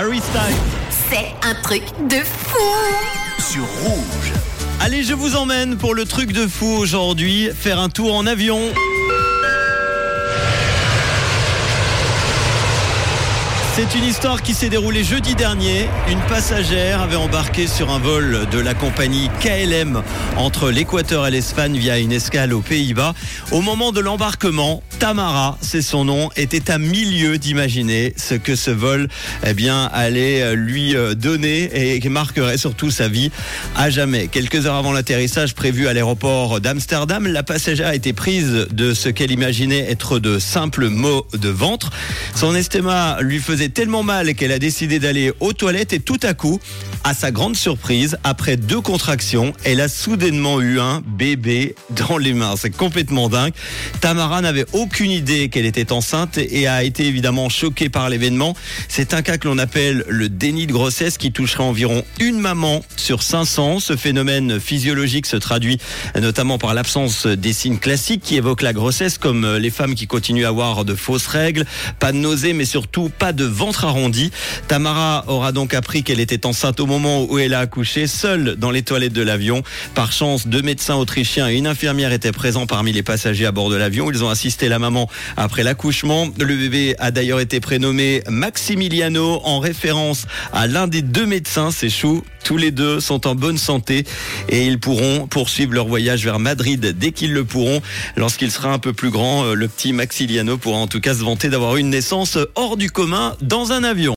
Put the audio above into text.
Harry Styles. C'est un truc de fou Sur Rouge. Allez, je vous emmène pour le truc de fou aujourd'hui, faire un tour en avion. C'est une histoire qui s'est déroulée jeudi dernier. Une passagère avait embarqué sur un vol de la compagnie KLM entre l'Équateur et l'Espagne via une escale aux Pays-Bas. Au moment de l'embarquement, Tamara, c'est son nom, était à milieu d'imaginer ce que ce vol eh bien, allait lui donner et qui marquerait surtout sa vie à jamais. Quelques heures avant l'atterrissage prévu à l'aéroport d'Amsterdam, la passagère a été prise de ce qu'elle imaginait être de simples maux de ventre. Son estomac lui faisait tellement mal qu'elle a décidé d'aller aux toilettes et tout à coup, à sa grande surprise, après deux contractions, elle a soudainement eu un bébé dans les mains. C'est complètement dingue. Tamara n'avait aucune idée qu'elle était enceinte et a été évidemment choquée par l'événement. C'est un cas que l'on appelle le déni de grossesse qui toucherait environ une maman sur 500. Ce phénomène physiologique se traduit notamment par l'absence des signes classiques qui évoquent la grossesse comme les femmes qui continuent à avoir de fausses règles, pas de nausées mais surtout pas de ventre arrondi. Tamara aura donc appris qu'elle était enceinte au moment où elle a accouché, seule dans les toilettes de l'avion. Par chance, deux médecins autrichiens et une infirmière étaient présents parmi les passagers à bord de l'avion. Ils ont assisté la maman après l'accouchement. Le bébé a d'ailleurs été prénommé Maximiliano en référence à l'un des deux médecins. C'est chou. Tous les deux sont en bonne santé et ils pourront poursuivre leur voyage vers Madrid dès qu'ils le pourront. Lorsqu'il sera un peu plus grand, le petit Maximiliano pourra en tout cas se vanter d'avoir une naissance hors du commun dans un avion.